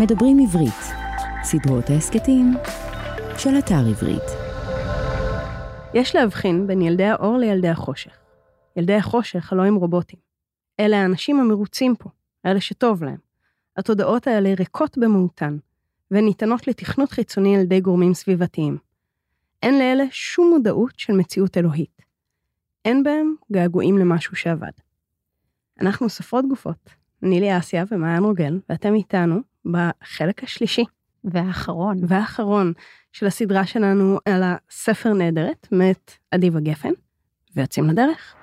מדברים עברית, סדרות ההסכתים של אתר עברית. יש להבחין בין ילדי האור לילדי החושך. ילדי החושך הלא הם רובוטים. אלה האנשים המרוצים פה, אלה שטוב להם. התודעות האלה ריקות במהותן, והן ניתנות לתכנות חיצוני על ידי גורמים סביבתיים. אין לאלה שום מודעות של מציאות אלוהית. אין בהם געגועים למשהו שעבד. אנחנו סופרות גופות, נילי אסיה ומעיין רוגל, ואתם איתנו בחלק השלישי. והאחרון. והאחרון של הסדרה שלנו על הספר נהדרת, מאת אדיבה גפן, ויוצאים לדרך.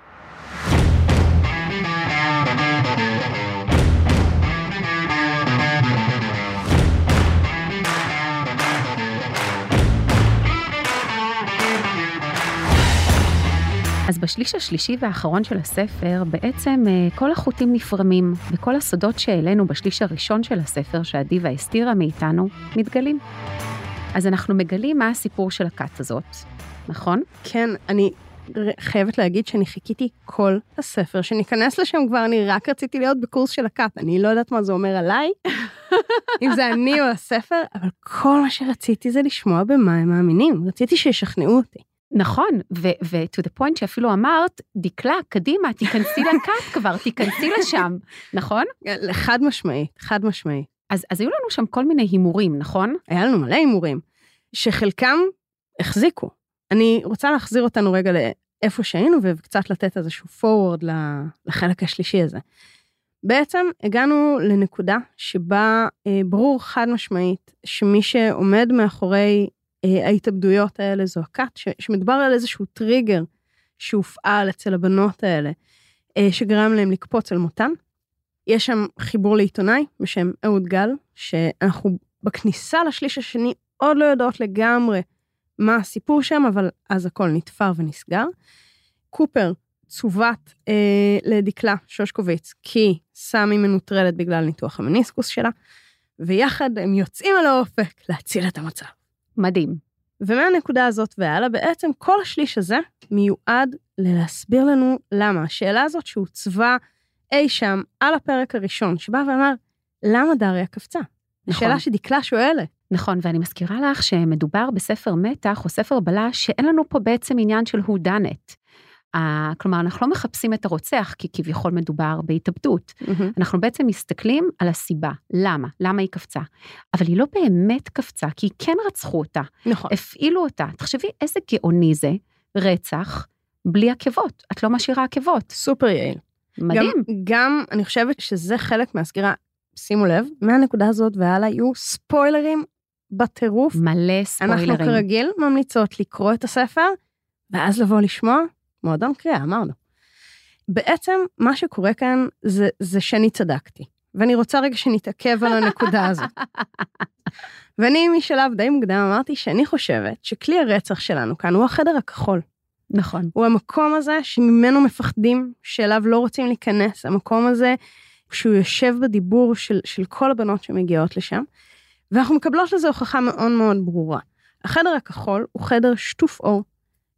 אז בשליש השלישי והאחרון של הספר, בעצם אה, כל החוטים נפרמים, וכל הסודות שהעלינו בשליש הראשון של הספר, שאדיבה הסתירה מאיתנו, מתגלים. אז אנחנו מגלים מה הסיפור של הכת הזאת, נכון? כן, אני חייבת להגיד שאני חיכיתי כל הספר, שניכנס לשם כבר, אני רק רציתי להיות בקורס של הכת, אני לא יודעת מה זה אומר עליי, אם זה אני או הספר, אבל כל מה שרציתי זה לשמוע במה הם מאמינים, רציתי שישכנעו אותי. נכון, ו-to the point שאפילו אמרת, דקלה, קדימה, תיכנסי לכת כבר, תיכנסי לשם, נכון? חד משמעית, חד משמעית. אז, אז היו לנו שם כל מיני הימורים, נכון? היה לנו מלא הימורים, שחלקם החזיקו. אני רוצה להחזיר אותנו רגע לאיפה שהיינו וקצת לתת איזשהו forward לחלק השלישי הזה. בעצם הגענו לנקודה שבה אה, ברור חד משמעית שמי שעומד מאחורי ההתאבדויות האלה זו הכת, שמדובר על איזשהו טריגר שהופעל אצל הבנות האלה, אה, שגרם להם לקפוץ על מותן. יש שם חיבור לעיתונאי בשם אהוד גל, שאנחנו בכניסה לשליש השני עוד לא יודעות לגמרי מה הסיפור שם, אבל אז הכל נתפר ונסגר. קופר צוות אה, לדקלה שושקוביץ, כי סמי מנוטרלת בגלל ניתוח המניסקוס שלה, ויחד הם יוצאים על האופק להציל את המצב. מדהים. ומהנקודה הזאת והלאה, בעצם כל השליש הזה מיועד ללהסביר לנו למה. השאלה הזאת שהוצבה אי שם על הפרק הראשון, שבא ואמר, למה דריה קפצה? נכון. שאלה שדקלה שואלת. נכון, ואני מזכירה לך שמדובר בספר מתח או ספר בלש, שאין לנו פה בעצם עניין של who done it. כלומר, אנחנו לא מחפשים את הרוצח, כי כביכול מדובר בהתאבדות. Mm-hmm. אנחנו בעצם מסתכלים על הסיבה, למה, למה היא קפצה. אבל היא לא באמת קפצה, כי כן רצחו אותה. נכון. הפעילו אותה. תחשבי איזה גאוני זה, רצח, בלי עקבות. את לא משאירה עקבות. סופר יעיל. מדהים. גם, גם אני חושבת שזה חלק מהסגירה, שימו לב, מהנקודה הזאת והלאה יהיו ספוילרים בטירוף. מלא ספוילרים. אנחנו כרגיל ממליצות לקרוא את הספר, ואז לבוא לשמוע מועדון קריאה, אמרנו. בעצם מה שקורה כאן זה, זה שאני צדקתי, ואני רוצה רגע שנתעכב על הנקודה הזאת. ואני משלב די מוקדם אמרתי שאני חושבת שכלי הרצח שלנו כאן הוא החדר הכחול. נכון. הוא המקום הזה שממנו מפחדים, שאליו לא רוצים להיכנס, המקום הזה שהוא יושב בדיבור של, של כל הבנות שמגיעות לשם, ואנחנו מקבלות לזה הוכחה מאוד מאוד ברורה. החדר הכחול הוא חדר שטוף אור,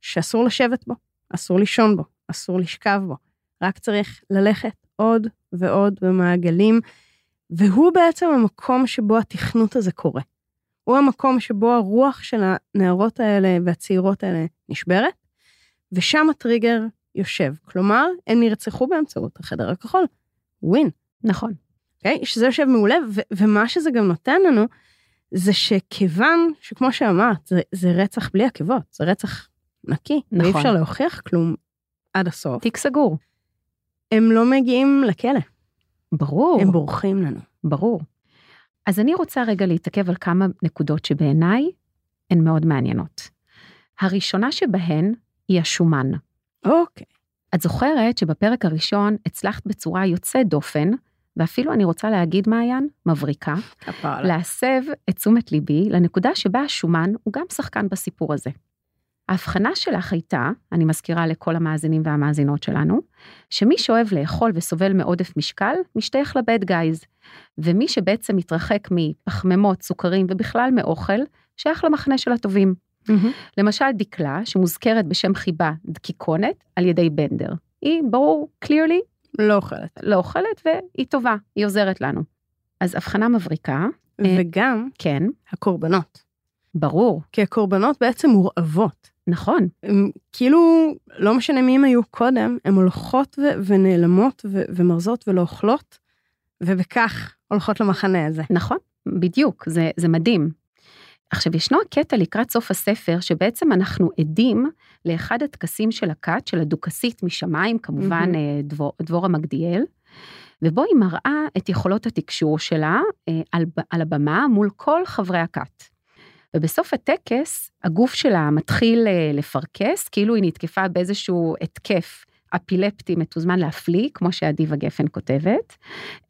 שאסור לשבת בו, אסור לישון בו, אסור לשכב בו, רק צריך ללכת עוד ועוד במעגלים, והוא בעצם המקום שבו התכנות הזה קורה. הוא המקום שבו הרוח של הנערות האלה והצעירות האלה נשברת, ושם הטריגר יושב. כלומר, הן נרצחו באמצעות החדר הכחול. ווין. נכון. Okay? אוקיי? שזה יושב מעולה, ו- ומה שזה גם נותן לנו, זה שכיוון שכמו שאמרת, זה, זה רצח בלי עקבות, זה רצח נקי, נכון. ואי אפשר להוכיח כלום עד הסוף. תיק סגור. הם לא מגיעים לכלא. ברור. הם בורחים לנו. ברור. אז אני רוצה רגע להתעכב על כמה נקודות שבעיניי הן מאוד מעניינות. הראשונה שבהן היא השומן. אוקיי. את זוכרת שבפרק הראשון הצלחת בצורה יוצאת דופן, ואפילו אני רוצה להגיד, מעיין, מבריקה, להסב את תשומת ליבי לנקודה שבה השומן הוא גם שחקן בסיפור הזה. ההבחנה שלך הייתה, אני מזכירה לכל המאזינים והמאזינות שלנו, שמי שאוהב לאכול וסובל מעודף משקל, משתייך לבד גייז, ומי שבעצם מתרחק מפחמימות, סוכרים ובכלל מאוכל, שייך למחנה של הטובים. Mm-hmm. למשל דקלה, שמוזכרת בשם חיבה דקיקונת על ידי בנדר. היא, ברור, clearly, לא אוכלת. לא אוכלת והיא טובה, היא עוזרת לנו. אז הבחנה מבריקה, וגם כן, הקורבנות. ברור, כי הקורבנות בעצם מורעבות. נכון. הם כאילו, לא משנה מי הם היו קודם, הן הולכות ו- ונעלמות ו- ומרזות ולא אוכלות, ובכך הולכות למחנה הזה. נכון, בדיוק, זה, זה מדהים. עכשיו, ישנו הקטע לקראת סוף הספר, שבעצם אנחנו עדים לאחד הטקסים של הכת, של הדוכסית משמיים, כמובן mm-hmm. דבור, דבורה מגדיאל, ובו היא מראה את יכולות התקשור שלה אה, על, על הבמה מול כל חברי הכת. ובסוף הטקס, הגוף שלה מתחיל אה, לפרכס, כאילו היא נתקפה באיזשהו התקף אפילפטי מתוזמן להפליא, כמו שאדיבה גפן כותבת,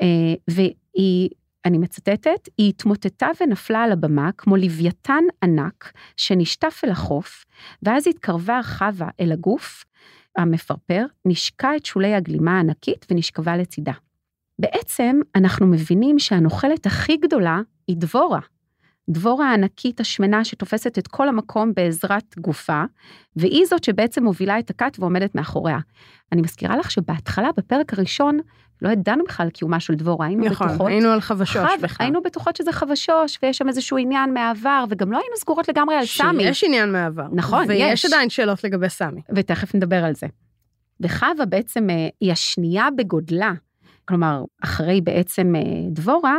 אה, והיא, אני מצטטת, היא התמוטטה ונפלה על הבמה כמו לוויתן ענק שנשטף אל החוף, ואז התקרבה חווה אל הגוף המפרפר, נשקה את שולי הגלימה הענקית ונשכבה לצידה. בעצם אנחנו מבינים שהנוכלת הכי גדולה היא דבורה. דבורה הענקית השמנה שתופסת את כל המקום בעזרת גופה, והיא זאת שבעצם מובילה את הכת ועומדת מאחוריה. אני מזכירה לך שבהתחלה, בפרק הראשון, לא ידענו בכלל על קיומה של דבורה, היינו נכון, בטוחות. היינו על חבשוש חב, בכלל. היינו בטוחות שזה חבשוש, ויש שם איזשהו עניין מהעבר, וגם לא היינו סגורות לגמרי על סמי. שיש עניין מהעבר. נכון, ויש יש. עדיין שאלות לגבי סמי. ותכף נדבר על זה. וחווה בעצם אה, היא השנייה בגודלה, כלומר, אחרי בעצם אה, דבורה,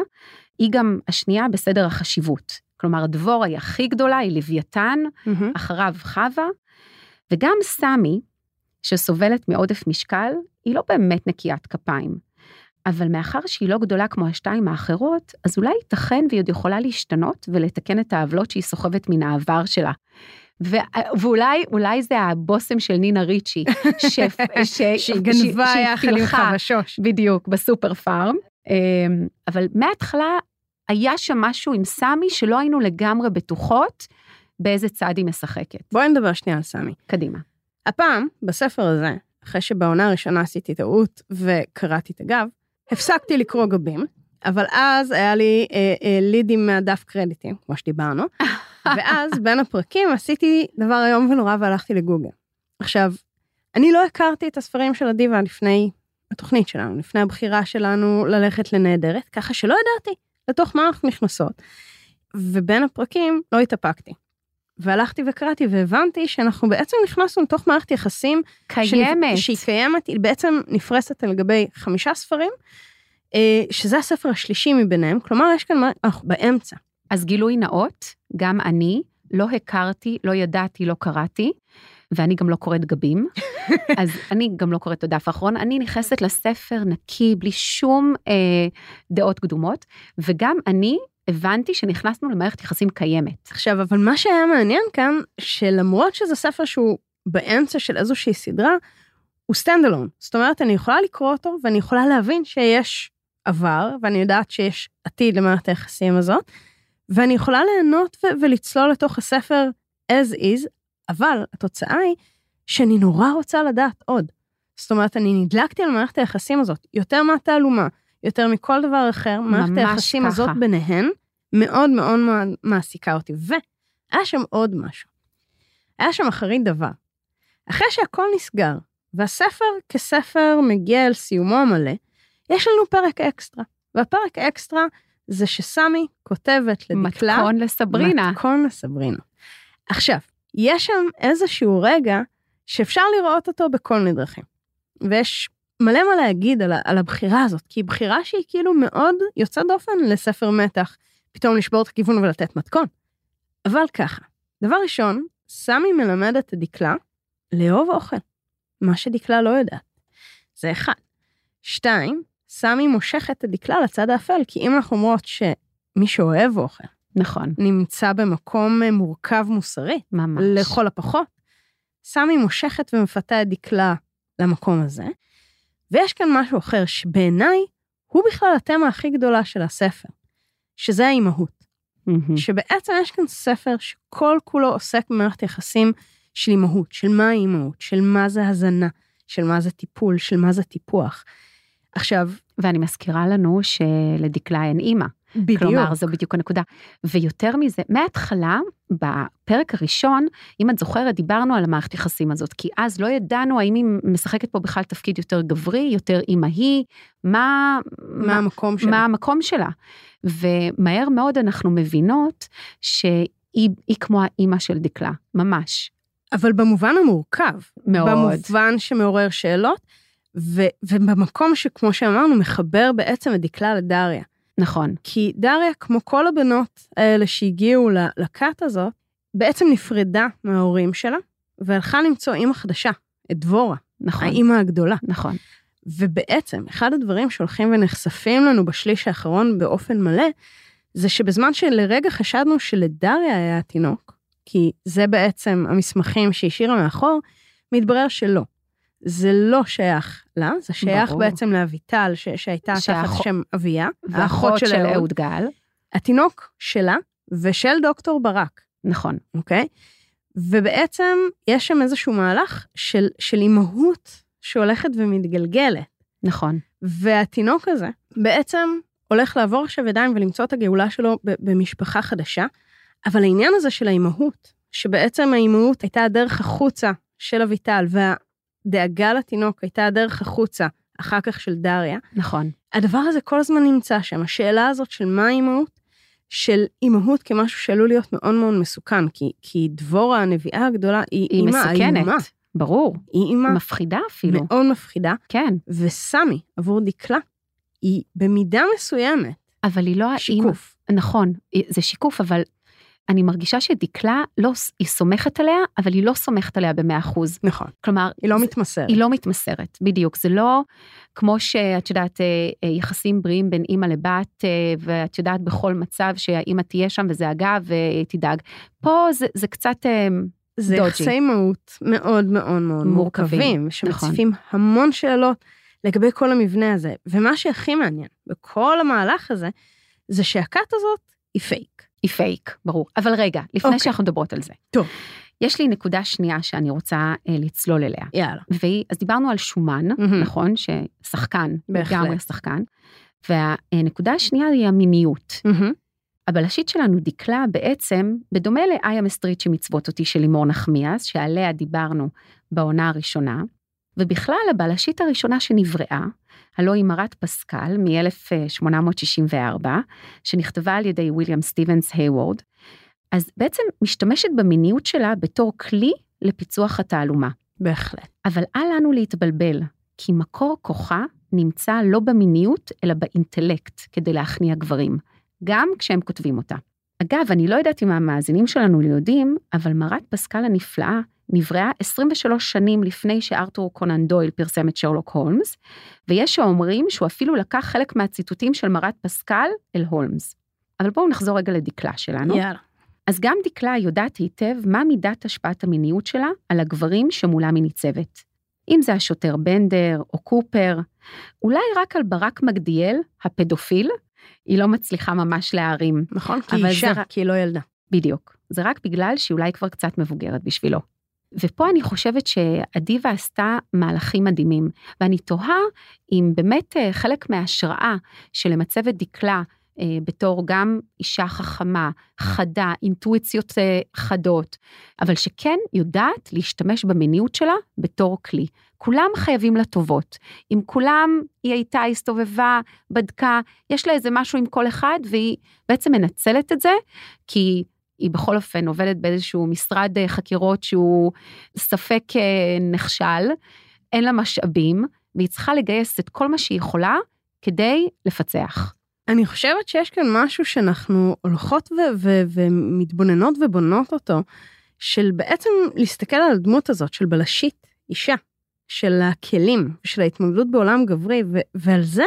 היא גם השנייה בסדר החשיבות. כלומר, דבורה היא הכי גדולה, היא לוויתן, מהמם. אחריו חווה, וגם סמי, שסובלת מעודף משקל, היא לא באמת נקיית כפיים. אבל מאחר שהיא לא גדולה כמו השתיים האחרות, אז אולי ייתכן והיא עוד יכולה להשתנות ולתקן את העוולות שהיא סוחבת מן העבר שלה. ו- ואולי אולי זה הבושם של נינה ריצ'י, ש- ש- שהיא גנבה יחד עם. חבשוש. בדיוק, בסופר פארם. אמ, אבל מההתחלה היה שם משהו עם סמי שלא היינו לגמרי בטוחות באיזה צד היא משחקת. בואי נדבר שנייה על סמי. קדימה. הפעם, בספר הזה, אחרי שבעונה הראשונה עשיתי טעות וקראתי את הגב, הפסקתי לקרוא גבים, אבל אז היה לי אה, אה, לידים מהדף קרדיטים, כמו שדיברנו, ואז בין הפרקים עשיתי דבר איום ונורא והלכתי לגוגל. עכשיו, אני לא הכרתי את הספרים של הדיבה לפני התוכנית שלנו, לפני הבחירה שלנו ללכת לנהדרת, ככה שלא ידעתי לתוך מה אנחנו נכנסות. ובין הפרקים לא התאפקתי. והלכתי וקראתי והבנתי שאנחנו בעצם נכנסנו לתוך מערכת יחסים קיימת. שהיא קיימת, היא בעצם נפרסת על גבי חמישה ספרים, אה, שזה הספר השלישי מביניהם, כלומר יש כאן, מה- אנחנו באמצע. אז גילוי נאות, גם אני לא הכרתי, לא ידעתי, לא קראתי, ואני גם לא קוראת גבים, אז אני גם לא קוראת את הדף האחרון, אני נכנסת לספר נקי, בלי שום אה, דעות קדומות, וגם אני הבנתי שנכנסנו למערכת יחסים קיימת. עכשיו, אבל מה שהיה מעניין כאן, שלמרות שזה ספר שהוא באמצע של איזושהי סדרה, הוא stand alone. זאת אומרת, אני יכולה לקרוא אותו ואני יכולה להבין שיש עבר, ואני יודעת שיש עתיד למערכת היחסים הזאת, ואני יכולה ליהנות ו- ולצלול לתוך הספר as is, אבל התוצאה היא שאני נורא רוצה לדעת עוד. זאת אומרת, אני נדלקתי על מערכת היחסים הזאת, יותר מהתעלומה, יותר מכל דבר אחר, מערכת היחסים ככה. הזאת ביניהן, מאוד מאוד מעסיקה אותי. והיה שם עוד משהו. היה שם אחרית דבר. אחרי שהכל נסגר, והספר כספר מגיע אל סיומו המלא, יש לנו פרק אקסטרה. והפרק האקסטרה זה שסמי כותבת לדקלה... מתכון לסברינה. מתכון לסברינה. עכשיו, יש שם איזשהו רגע שאפשר לראות אותו בכל מיני דרכים. ויש מלא מה להגיד על, על הבחירה הזאת, כי היא בחירה שהיא כאילו מאוד יוצאת דופן לספר מתח, פתאום לשבור את הכיוון ולתת מתכון. אבל ככה, דבר ראשון, סמי מלמדת את דקלה לאהוב אוכל, מה שדקלה לא יודעת. זה אחד. שתיים, סמי מושכת את דקלה לצד האפל, כי אם אנחנו אומרות שמי שאוהב אוכל נכון, נמצא במקום אה, מורכב מוסרית, ממש. לכל הפחות, סמי מושכת ומפתה את דקלה למקום הזה, ויש כאן משהו אחר שבעיניי הוא בכלל התמה הכי גדולה של הספר, שזה האימהות. מהמם. שבעצם יש כאן ספר שכל כולו עוסק במערכת יחסים של אימהות, של מה האימהות, של מה זה הזנה, של מה זה טיפול, של מה זה טיפוח. עכשיו, ואני מזכירה לנו שלדקלה אין אימא. בדיוק. כלומר, זו בדיוק הנקודה. ויותר מזה, מההתחלה, בפרק הראשון, אם את זוכרת, דיברנו על המערכת יחסים הזאת, כי אז לא ידענו האם היא משחקת פה בכלל תפקיד יותר גברי, יותר אימהי, מה... מה המקום שלה. מה המקום שלה. ומהר מאוד אנחנו מבינות שהיא כמו האימא של דקלה, ממש. אבל במובן המורכב. מאוד. במובן שמעורר שאלות, ו, ובמקום שכמו שאמרנו, מחבר בעצם את דקלה לדריה. נכון. כי דריה, כמו כל הבנות האלה שהגיעו לכת הזאת, בעצם נפרדה מההורים שלה, והלכה למצוא אימא חדשה, את דבורה. נכון. האימא הגדולה. נכון. ובעצם, אחד הדברים שהולכים ונחשפים לנו בשליש האחרון באופן מלא, זה שבזמן שלרגע חשדנו שלדריה היה התינוק, כי זה בעצם המסמכים שהשאירה מאחור, מתברר שלא. זה לא שייך לה, זה שייך ברור. בעצם לאביטל, ש- שהייתה תחת שם אביה, האחות של, אהוד גל. התינוק שלה ושל דוקטור ברק. נכון. אוקיי? ובעצם יש שם איזשהו מהלך של, של אימהות שהולכת ומתגלגלת. נכון. והתינוק הזה בעצם הולך לעבור עכשיו ידיים ולמצוא את הגאולה שלו במשפחה חדשה, אבל העניין הזה של האימהות, שבעצם האימהות הייתה הדרך החוצה של אביטל, והדאגה לתינוק הייתה הדרך החוצה אחר כך של דריה. נכון. הדבר הזה כל הזמן נמצא שם, השאלה הזאת של מה האימהות, של אימהות כמשהו שעלול להיות מאוד מאוד מסוכן, כי, כי דבורה הנביאה הגדולה היא, היא אימא איומה. ברור. היא אימא. מפחידה אפילו. מאוד מפחידה. כן. וסמי, עבור דקלה, היא במידה מסוימת. אבל היא לא האימא. שיקוף. נכון, זה שיקוף, אבל אני מרגישה שדקלה, לא, היא סומכת עליה, אבל היא לא סומכת עליה במאה אחוז. נכון. כלומר, היא לא זה, מתמסרת. היא לא מתמסרת, בדיוק. זה לא כמו שאת יודעת, אה, אה, יחסים בריאים בין אימא לבת, אה, ואת יודעת בכל מצב שהאימא תהיה שם וזה הגב ותדאג. פה זה, זה קצת זה dodgy. יחסי אימהות מאוד מאוד מאוד מורכבים, מורכבים שמציפים נכון. המון שאלות לגבי כל המבנה הזה. ומה שהכי מעניין בכל המהלך הזה, זה שהכת הזאת היא פייק. היא פייק, ברור. אבל רגע, לפני okay. אוקיי. שאנחנו מדברות על זה. טוב. יש לי נקודה שנייה שאני רוצה אה, לצלול אליה. יאללה. והיא, אז דיברנו על showman, mm-hmm. נכון? ששחקן, לגמרי שחקן. והנקודה השנייה היא המיניות. Mm-hmm. הבלשית שלנו דקלה בעצם, בדומה לאיה מסטריט שמצוות אותי של לימור נחמיאס, שעליה דיברנו בעונה הראשונה, ובכלל הבלשית הראשונה שנבראה, הלא היא מרת פסקל מ-1864, שנכתבה על ידי ויליאם סטיבנס היוורד, אז בעצם משתמשת במיניות שלה בתור כלי לפיצוח התעלומה. בהחלט. אבל אל לנו להתבלבל, כי מקור כוחה נמצא לא במיניות, אלא באינטלקט, כדי להכניע גברים, גם כשהם כותבים אותה. אגב, אני לא יודעת אם המאזינים שלנו יודעים, אבל מרת פסקל הנפלאה נבראה 23 שנים לפני שארתור קונן דויל פרסם את שרלוק הולמס, ויש שאומרים שהוא אפילו לקח חלק מהציטוטים של מרת פסקל אל הולמס. אבל בואו נחזור רגע לדקלה שלנו. יאללה. אז גם דקלה יודעת היטב מה מידת השפעת המיניות שלה על הגברים שמולם היא ניצבת. אם זה השוטר בנדר או קופר, אולי רק על ברק מגדיאל, הפדופיל, היא לא מצליחה ממש להרים. נכון, כי היא אישה, זה... כי היא לא ילדה. בדיוק. זה רק בגלל שהיא אולי כבר קצת מבוגרת בשבילו. ופה אני חושבת שאדיבה עשתה מהלכים מדהימים, ואני תוהה אם באמת אה, חלק מההשראה של למצב את דקלה אה, בתור גם אישה חכמה, חדה, אינטואיציות אה, חדות, אבל שכן יודעת להשתמש במיניות שלה בתור כלי. כולם חייבים לה טובות. עם כולם היא הייתה, הסתובבה, בדקה, יש לה איזה משהו עם כל אחד, והיא בעצם מנצלת את זה, כי היא בכל אופן עובדת באיזשהו משרד אה, חקירות שהוא ספק נכשל, אין לה משאבים, והיא צריכה לגייס את כל מה שהיא יכולה כדי לפצח. אני חושבת שיש כאן משהו שאנחנו הולכות ו- ו- ומתבוננות ובונות אותו, של בעצם להסתכל על הדמות הזאת של בלשית, אישה, של הכלים, של ההתמודדות בעולם גברי, ו- ועל זה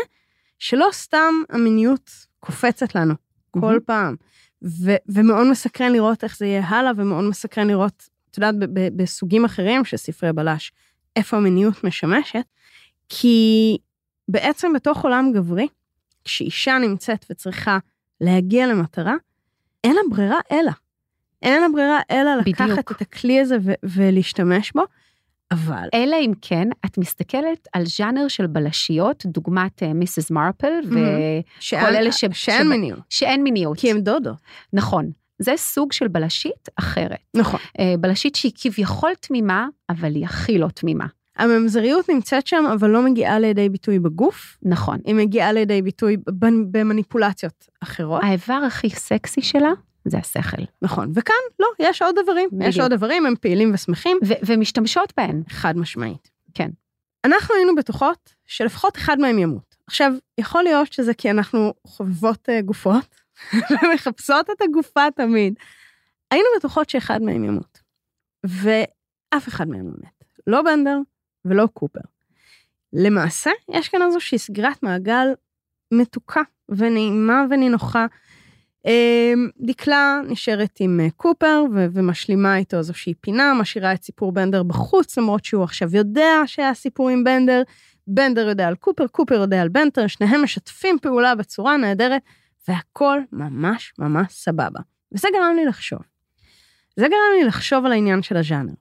שלא סתם המיניות קופצת לנו כל mm-hmm. פעם, ו- ומאוד מסקרן לראות איך זה יהיה הלאה, ומאוד מסקרן לראות, את יודעת, בסוגים אחרים של ספרי בלש, איפה המיניות משמשת, כי בעצם בתוך עולם גברי, כשאישה נמצאת וצריכה להגיע למטרה, אין לה ברירה אלא. אין לה ברירה אלא לקחת בדיוק. את הכלי הזה ו- ולהשתמש בו, אבל... אלא אם כן, את מסתכלת על ז'אנר של בלשיות, דוגמת מיסס מרפל, וכל אלה ש... שאין מיניות. שאין מיניות. כי הם דודו. נכון. זה סוג של בלשית אחרת. נכון. בלשית שהיא כביכול תמימה, אבל היא הכי לא תמימה. הממזריות נמצאת שם, אבל לא מגיעה לידי ביטוי בגוף. נכון. היא מגיעה לידי ביטוי במניפולציות אחרות. האיבר הכי סקסי שלה זה השכל. נכון, וכאן לא, יש עוד איברים, יש עוד איברים, הם פעילים ושמחים. ומשתמשות בהם. חד משמעית. כן. אנחנו היינו בטוחות שלפחות אחד מהם ימות. עכשיו, יכול להיות שזה כי אנחנו חובבות uh, גופות, ומחפשות את הגופה תמיד. היינו בטוחות שאחד מהם ימות. ואף אחד מהם לא מת. לא בנדר ולא קופר. למעשה, יש כאן איזושהי סגירת מעגל מתוקה ונעימה ונינוחה. דקלה נשארת עם קופר ומשלימה איתו איזושהי פינה, משאירה את סיפור בנדר בחוץ, למרות שהוא עכשיו יודע שהיה סיפור עם בנדר. בנדר יודע על קופר, קופר יודע על בנדר, שניהם משתפים פעולה בצורה נהדרת, והכל ממש ממש סבבה. וזה גרם לי לחשוב. זה גרם לי לחשוב על העניין של הז'אנר.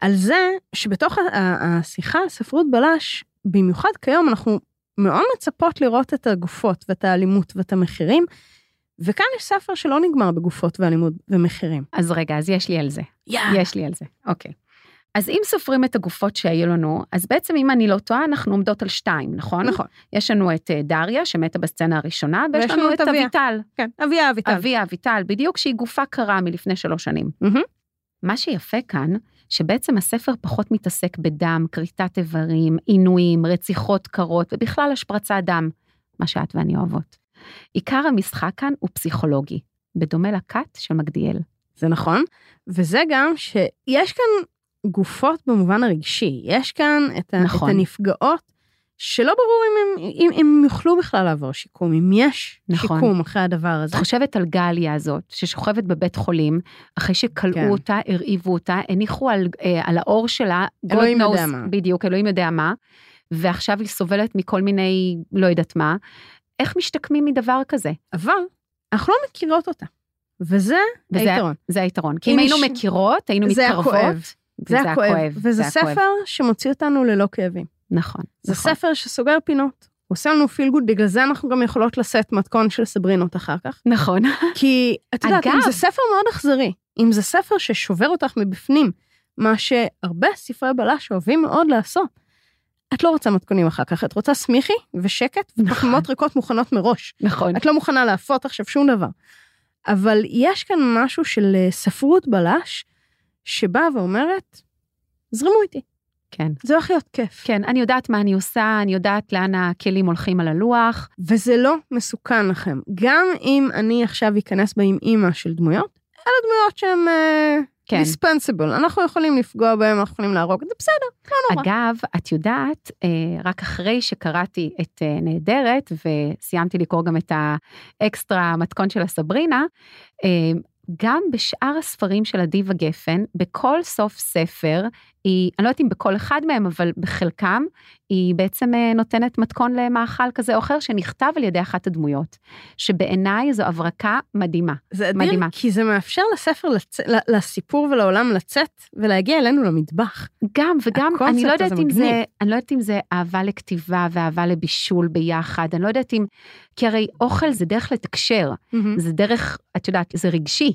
על זה שבתוך השיחה על ספרות בלש, במיוחד כיום אנחנו מאוד מצפות לראות את הגופות ואת האלימות ואת המחירים, וכאן יש ספר שלא נגמר בגופות ואלימות ומחירים. אז רגע, אז יש לי על זה. Yeah. יש לי על זה, אוקיי. אז אם סופרים את הגופות שהיו לנו, אז בעצם אם אני לא טועה, אנחנו עומדות על שתיים, נכון? נכון. יש לנו את דריה, שמתה בסצנה הראשונה, ויש לנו את אביטל. כן, אביה אביטל. אביה אביטל, בדיוק, שהיא גופה קרה מלפני שלוש שנים. Mm-hmm. מה שיפה כאן, שבעצם הספר פחות מתעסק בדם, כריתת איברים, עינויים, רציחות קרות, ובכלל השפרצת דם, מה שאת ואני אוהבות. עיקר המשחק כאן הוא פסיכולוגי, בדומה לכת של מגדיאל. זה נכון, וזה גם שיש כאן גופות במובן הרגשי, יש כאן את, נכון. את הנפגעות שלא ברור אם הם, אם, אם הם יוכלו בכלל לעבור שיקום, אם יש נכון. שיקום אחרי הדבר הזה. את חושבת על גליה הזאת, ששוכבת בבית חולים, אחרי שכלאו כן. אותה, הרעיבו אותה, הניחו על, אה, על האור שלה, אלוהים יודע מה. בדיוק, אלוהים יודע מה, ועכשיו היא סובלת מכל מיני, לא יודעת מה. איך משתקמים מדבר כזה? אבל אנחנו לא מכירות אותה. וזה, וזה היתרון. זה היתרון. כי אם היינו ש... מכירות, היינו זה מתקרבות. הכואב. זה הכואב. וזה זה ספר הכואב. שמוציא אותנו ללא כאבים. נכון. זה נכון. ספר שסוגר פינות. הוא עושה לנו פיל גוד, בגלל זה אנחנו גם יכולות לשאת מתכון של סברינות אחר כך. נכון. כי את יודעת, אגב, אם זה ספר מאוד אכזרי, אם זה ספר ששובר אותך מבפנים, מה שהרבה ספרי בלש אוהבים מאוד לעשות, את לא רוצה מתכונים אחר כך, את רוצה סמיכי ושקט ופחמימות ריקות מוכנות מראש. נכון. את לא מוכנה להפות עכשיו שום דבר. אבל יש כאן משהו של ספרות בלש, שבאה ואומרת, זרמו איתי. כן. זה הולך להיות כיף. כן, אני יודעת מה אני עושה, אני יודעת לאן הכלים הולכים על הלוח. וזה לא מסוכן לכם. גם אם אני עכשיו אכנס בה עם אימא של דמויות, אלה דמויות שהן כן. דיספנסיבל, אנחנו יכולים לפגוע בהם, אנחנו יכולים להרוג, זה בסדר, לא נורא. אגב, את יודעת, רק אחרי שקראתי את נהדרת, וסיימתי לקרוא גם את האקסטרה מתכון של הסברינה, גם בשאר הספרים של אדיבה גפן, בכל סוף ספר, היא, אני לא יודעת אם בכל אחד מהם, אבל בחלקם, היא בעצם נותנת מתכון למאכל כזה או אחר שנכתב על ידי אחת הדמויות, שבעיניי זו הברקה מדהימה. זה אדיר, מדהימה. כי זה מאפשר לספר, לצ... לסיפור ולעולם לצאת ולהגיע אלינו למטבח. גם, וגם, אני לא יודעת אם זה, אני לא יודעת אם זה אהבה לכתיבה ואהבה לבישול ביחד, אני לא יודעת אם, כי הרי אוכל זה דרך לתקשר, mm-hmm. זה דרך, את יודעת, זה רגשי.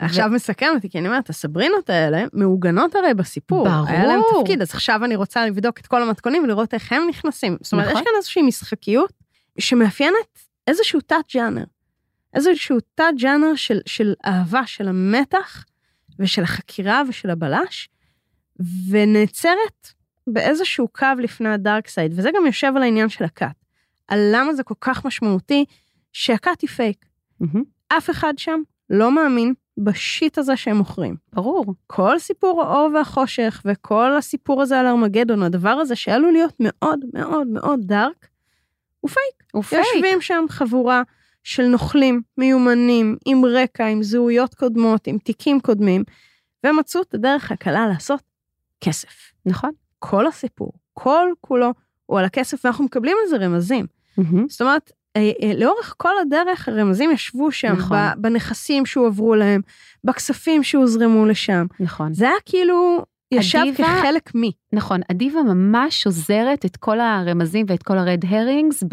עכשיו ו... מסכם אותי, כי אני אומרת, הסברינות האלה מעוגנות הרי בסיפור. ברור. היה להם תפקיד, אז עכשיו אני רוצה לבדוק את כל המתכונים ולראות איך הם נכנסים. זאת אומרת, נכון. יש כאן איזושהי משחקיות שמאפיינת איזשהו תת-ג'אנר. איזשהו תת-ג'אנר של, של אהבה, של המתח ושל החקירה ושל הבלש, ונעצרת באיזשהו קו לפני ה dark side, וזה גם יושב על העניין של הכת. על למה זה כל כך משמעותי שהכת היא fake. Mm-hmm. אף אחד שם לא מאמין ב shit הזה שהם מוכרים. ברור. כל סיפור האור והחושך וכל הסיפור הזה על ארמגדון, הדבר הזה שעלול להיות מאוד מאוד מאוד dark, הוא פייק. הוא פייק. יושבים שם חבורה של נוכלים מיומנים, עם רקע, עם זהויות קודמות, עם תיקים קודמים, ומצאו את הדרך הקלה לעשות כסף. נכון. כל הסיפור, כל כולו, הוא על הכסף, ואנחנו מקבלים על זה רמזים. Mm-hmm. זאת אומרת, לאורך כל הדרך הרמזים ישבו שם, נכון. בנכסים שהועברו להם, בכספים שהוזרמו לשם. נכון. זה היה כאילו ישב אדיבה- כחלק מי. נכון, אדיבה ממש עוזרת את כל הרמזים ואת כל ה red herrings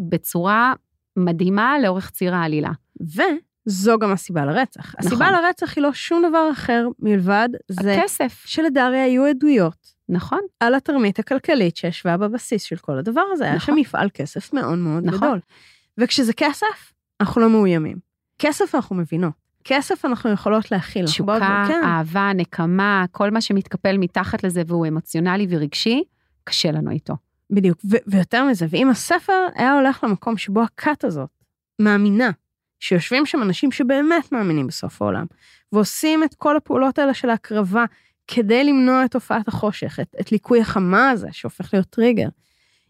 בצורה מדהימה לאורך ציר העלילה. וזו גם הסיבה לרצח. הסיבה נכון. לרצח היא לא שום דבר אחר מלבד זה הכסף, שלדריה היו עדויות נכון, על התרמית הכלכלית שישבה בבסיס של כל הדבר הזה. היה שם נכון. מפעל כסף מאוד מאוד נכון. גדול. וכשזה כסף, אנחנו לא מאוימים. כסף אנחנו מבינות. כסף אנחנו יכולות להכיל. תשוקה, כן. אהבה, נקמה, כל מה שמתקפל מתחת לזה והוא אמוציונלי ורגשי, קשה לנו איתו. בדיוק, ו- ויותר מזה, ואם הספר היה הולך למקום שבו הכת הזאת מאמינה, שיושבים שם אנשים שבאמת מאמינים בסוף העולם, ועושים את כל הפעולות האלה של ההקרבה כדי למנוע את תופעת החושך, את, את ליקוי החמה הזה שהופך להיות טריגר.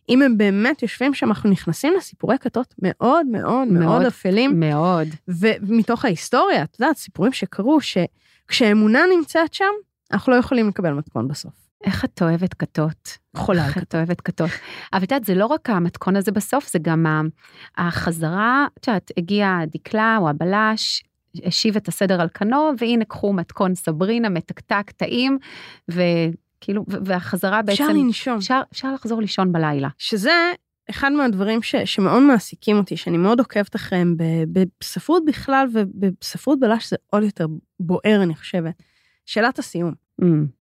אם הם באמת יושבים שם, אנחנו נכנסים לסיפורי כתות מאוד מאוד מאוד, מאוד. אפלים, מאוד. ומתוך ההיסטוריה, את יודעת, סיפורים שקרו, שכשהאמונה נמצאת שם, אנחנו לא יכולים לקבל מתכון בסוף. איך את אוהבת כתות? חולה איך את אוהבת כתות. אבל את יודעת, זה לא רק המתכון הזה בסוף, זה גם החזרה, את יודעת, הגיע דקלה או הבלש, השיב את הסדר על כנו, והנה קחו מתכון סברינה, מתקתק, טעים, וכאילו, והחזרה בעצם... אפשר לנשום. אפשר, אפשר לחזור לישון בלילה. שזה אחד מהדברים ש, שמאוד מעסיקים אותי, שאני מאוד עוקבת אחריהם בספרות בכלל ובספרות בלש זה עוד יותר בוער, אני חושבת. שאלת הסיום. Mm,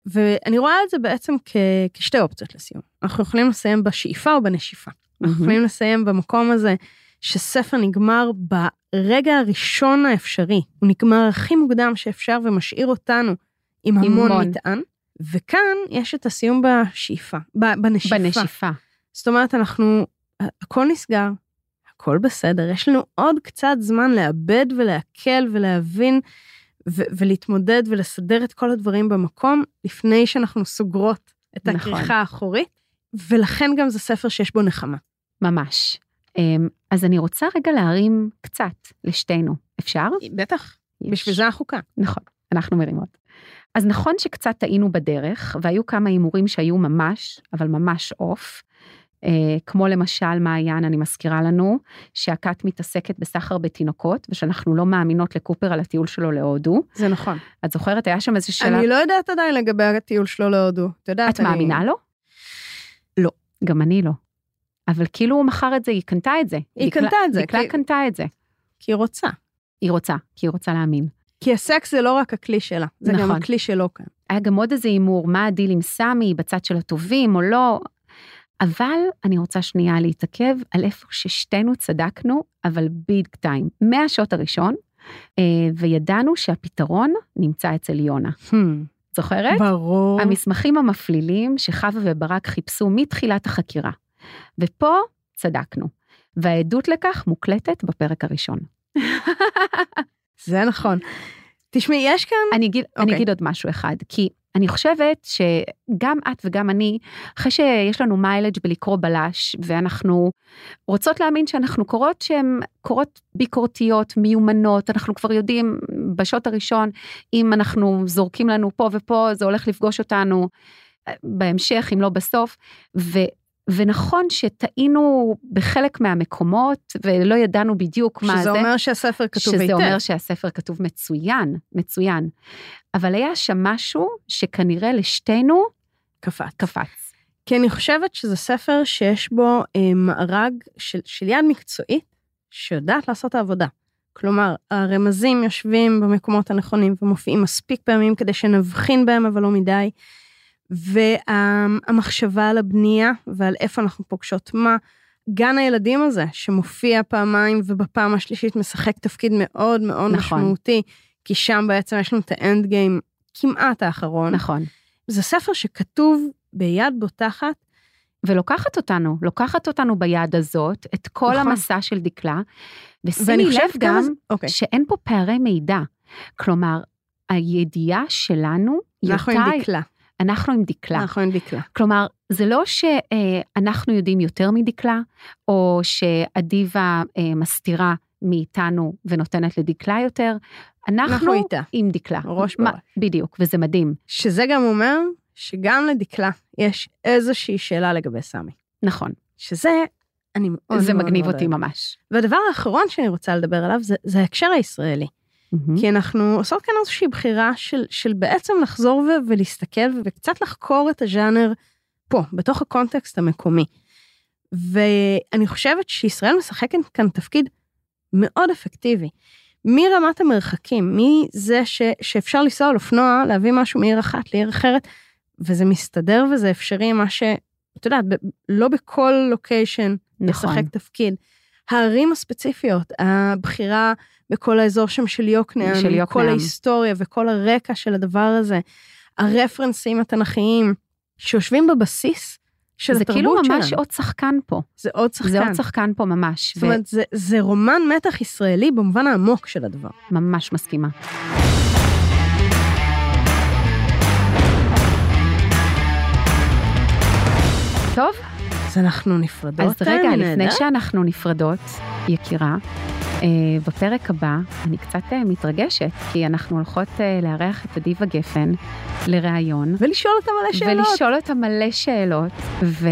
ואני רואה את זה בעצם כ, כשתי אופציות לסיום. אנחנו יכולים לסיים בשאיפה או בנשיפה. אנחנו מהמם. יכולים לסיים במקום הזה שספר נגמר ברגע הראשון האפשרי. הוא נגמר הכי מוקדם שאפשר ומשאיר אותנו עם המון המון. מטען. וכאן יש את הסיום בשאיפה, בנשיפה. בנשיפה. זאת אומרת, אנחנו, הכל נסגר, הכל בסדר, יש לנו עוד קצת זמן לאבד ולעכל ולהבין ו- ולהתמודד ולסדר את כל הדברים במקום, לפני שאנחנו סוגרות את נכון. הכריכה האחורית, ולכן גם זה ספר שיש בו נחמה. ממש. אמ, אז אני רוצה רגע להרים קצת לשתינו. אפשר? בטח, יש. בשביל זה כאן. נכון, אנחנו מרימות. אז נכון שקצת טעינו בדרך, והיו כמה הימורים שהיו ממש, אבל ממש עוף. אה, כמו למשל מעיין, אני מזכירה לנו, שהכת מתעסקת בסחר בתינוקות, ושאנחנו לא מאמינות לקופר על הטיול שלו להודו. זה נכון. את זוכרת, היה שם איזו שאלה... אני לא יודעת עדיין לגבי הטיול שלו להודו. את יודעת, את אני... מאמינה לו? לא. גם אני לא. אבל כאילו הוא מכר את זה, היא קנתה את זה. היא דקלה- קנתה את זה, דקלה כי- קנתה את זה. כי היא רוצה. היא רוצה, כי היא רוצה להאמין. כי הסקס זה לא רק הכלי שלה, זה גם נכון. הכלי שלו כאן. היה גם עוד איזה הימור, מה הדיל עם סמי, בצד של הטובים או לא. אבל אני רוצה שנייה להתעכב על איפה ששתינו צדקנו, אבל ביג טיים, מהשוט הראשון, אה, וידענו שהפתרון נמצא אצל יונה. זוכרת? ברור. המסמכים המפלילים שחווה וברק חיפשו מתחילת החקירה. ופה צדקנו. והעדות לכך מוקלטת בפרק הראשון. זה נכון. תשמעי, יש כאן... אני אגיד, אני אוקיי. אגיד עוד משהו אחד, כי אני חושבת שגם את וגם אני, אחרי שיש לנו מיילג' בלקרוא בלש, ואנחנו רוצות להאמין שאנחנו קוראות שהן קוראות ביקורתיות, מיומנות, אנחנו כבר יודעים בשוט הראשון, אם אנחנו זורקים לנו פה ופה, זה הולך לפגוש אותנו אה, בהמשך, אם לא בסוף, ו... ונכון שטעינו בחלק מהמקומות ולא ידענו בדיוק מה זה. שזה אומר שהספר כתוב היטב. שזה אומר שהספר כתוב מצוין, מצוין. אבל היה שם משהו שכנראה לשתינו קפץ. קפץ. כי אני חושבת שזה ספר שיש בו אה, מארג של, של יד מקצועית שיודעת לעשות את העבודה. כלומר, הרמזים יושבים במקומות הנכונים ומופיעים מספיק פעמים כדי שנבחין בהם, אבל לא מדי. והמחשבה על הבנייה ועל איפה אנחנו פוגשות מה. גן הילדים הזה, שמופיע פעמיים ובפעם השלישית משחק תפקיד מאוד מאוד נכון. משמעותי, כי שם בעצם יש לנו את האנד גיים כמעט האחרון. נכון. זה ספר שכתוב ביד בוטחת, ולוקחת אותנו, לוקחת אותנו ביד הזאת, את כל נכון. המסע של דקלה, ושימי לב גם זה- אוקיי. שאין פה פערי מידע. כלומר, הידיעה שלנו, אנחנו עם דקלה. אנחנו עם דקלה. אנחנו עם דקלה. כלומר, זה לא שאנחנו יודעים יותר מדקלה, או שאדיבה אה, מסתירה מאיתנו ונותנת לדקלה יותר, אנחנו, אנחנו איתה. עם דקלה. ראש בראש. בדיוק, וזה מדהים. שזה גם אומר שגם לדקלה יש איזושהי שאלה לגבי סמי. נכון, שזה, אני מאוד זה מאוד מגניב מאוד אותי. ממש. והדבר האחרון שאני רוצה לדבר עליו זה, זה ההקשר הישראלי. Mm-hmm. כי אנחנו עושות כאן איזושהי בחירה של, של בעצם לחזור ו- ולהסתכל וקצת לחקור את הז'אנר פה, בתוך הקונטקסט המקומי. ואני חושבת שישראל משחקת כאן תפקיד מאוד אפקטיבי. מרמת המרחקים, מזה ש, שאפשר לנסוע על אופנוע, להביא משהו מעיר אחת לעיר אחרת, וזה מסתדר וזה אפשרי, מה ש... את יודעת, לא בכל לוקיישן נכון. משחק תפקיד. הערים הספציפיות, הבחירה בכל האזור שם של יוקנעם, של יוקנעם, כל ההיסטוריה וכל הרקע של הדבר הזה, הרפרנסים התנ"כיים שיושבים בבסיס של התרבות שלנו. זה כאילו ממש עוד שחקן פה. זה עוד שחקן. זה עוד שחקן פה ממש. זאת ו... אומרת, זה, זה רומן מתח ישראלי במובן העמוק של הדבר. ממש מסכימה. טוב. אז אנחנו נפרדות. אז רגע, לפני שאנחנו נפרדות, יקירה, אה, בפרק הבא אני קצת אה, מתרגשת, כי אנחנו הולכות אה, לארח את אדיבה גפן לראיון. ולשאול אותה מלא שאלות. ולשאול אותה מלא שאלות, וזה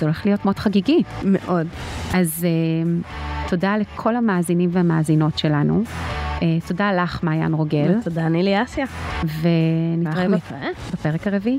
הולך להיות מאוד חגיגי. מאוד. אז תודה לכל המאזינים והמאזינות שלנו. תודה לך, מעיין רוגל. תודה, נילי אסיה. ונתראה בפרק הרביעי.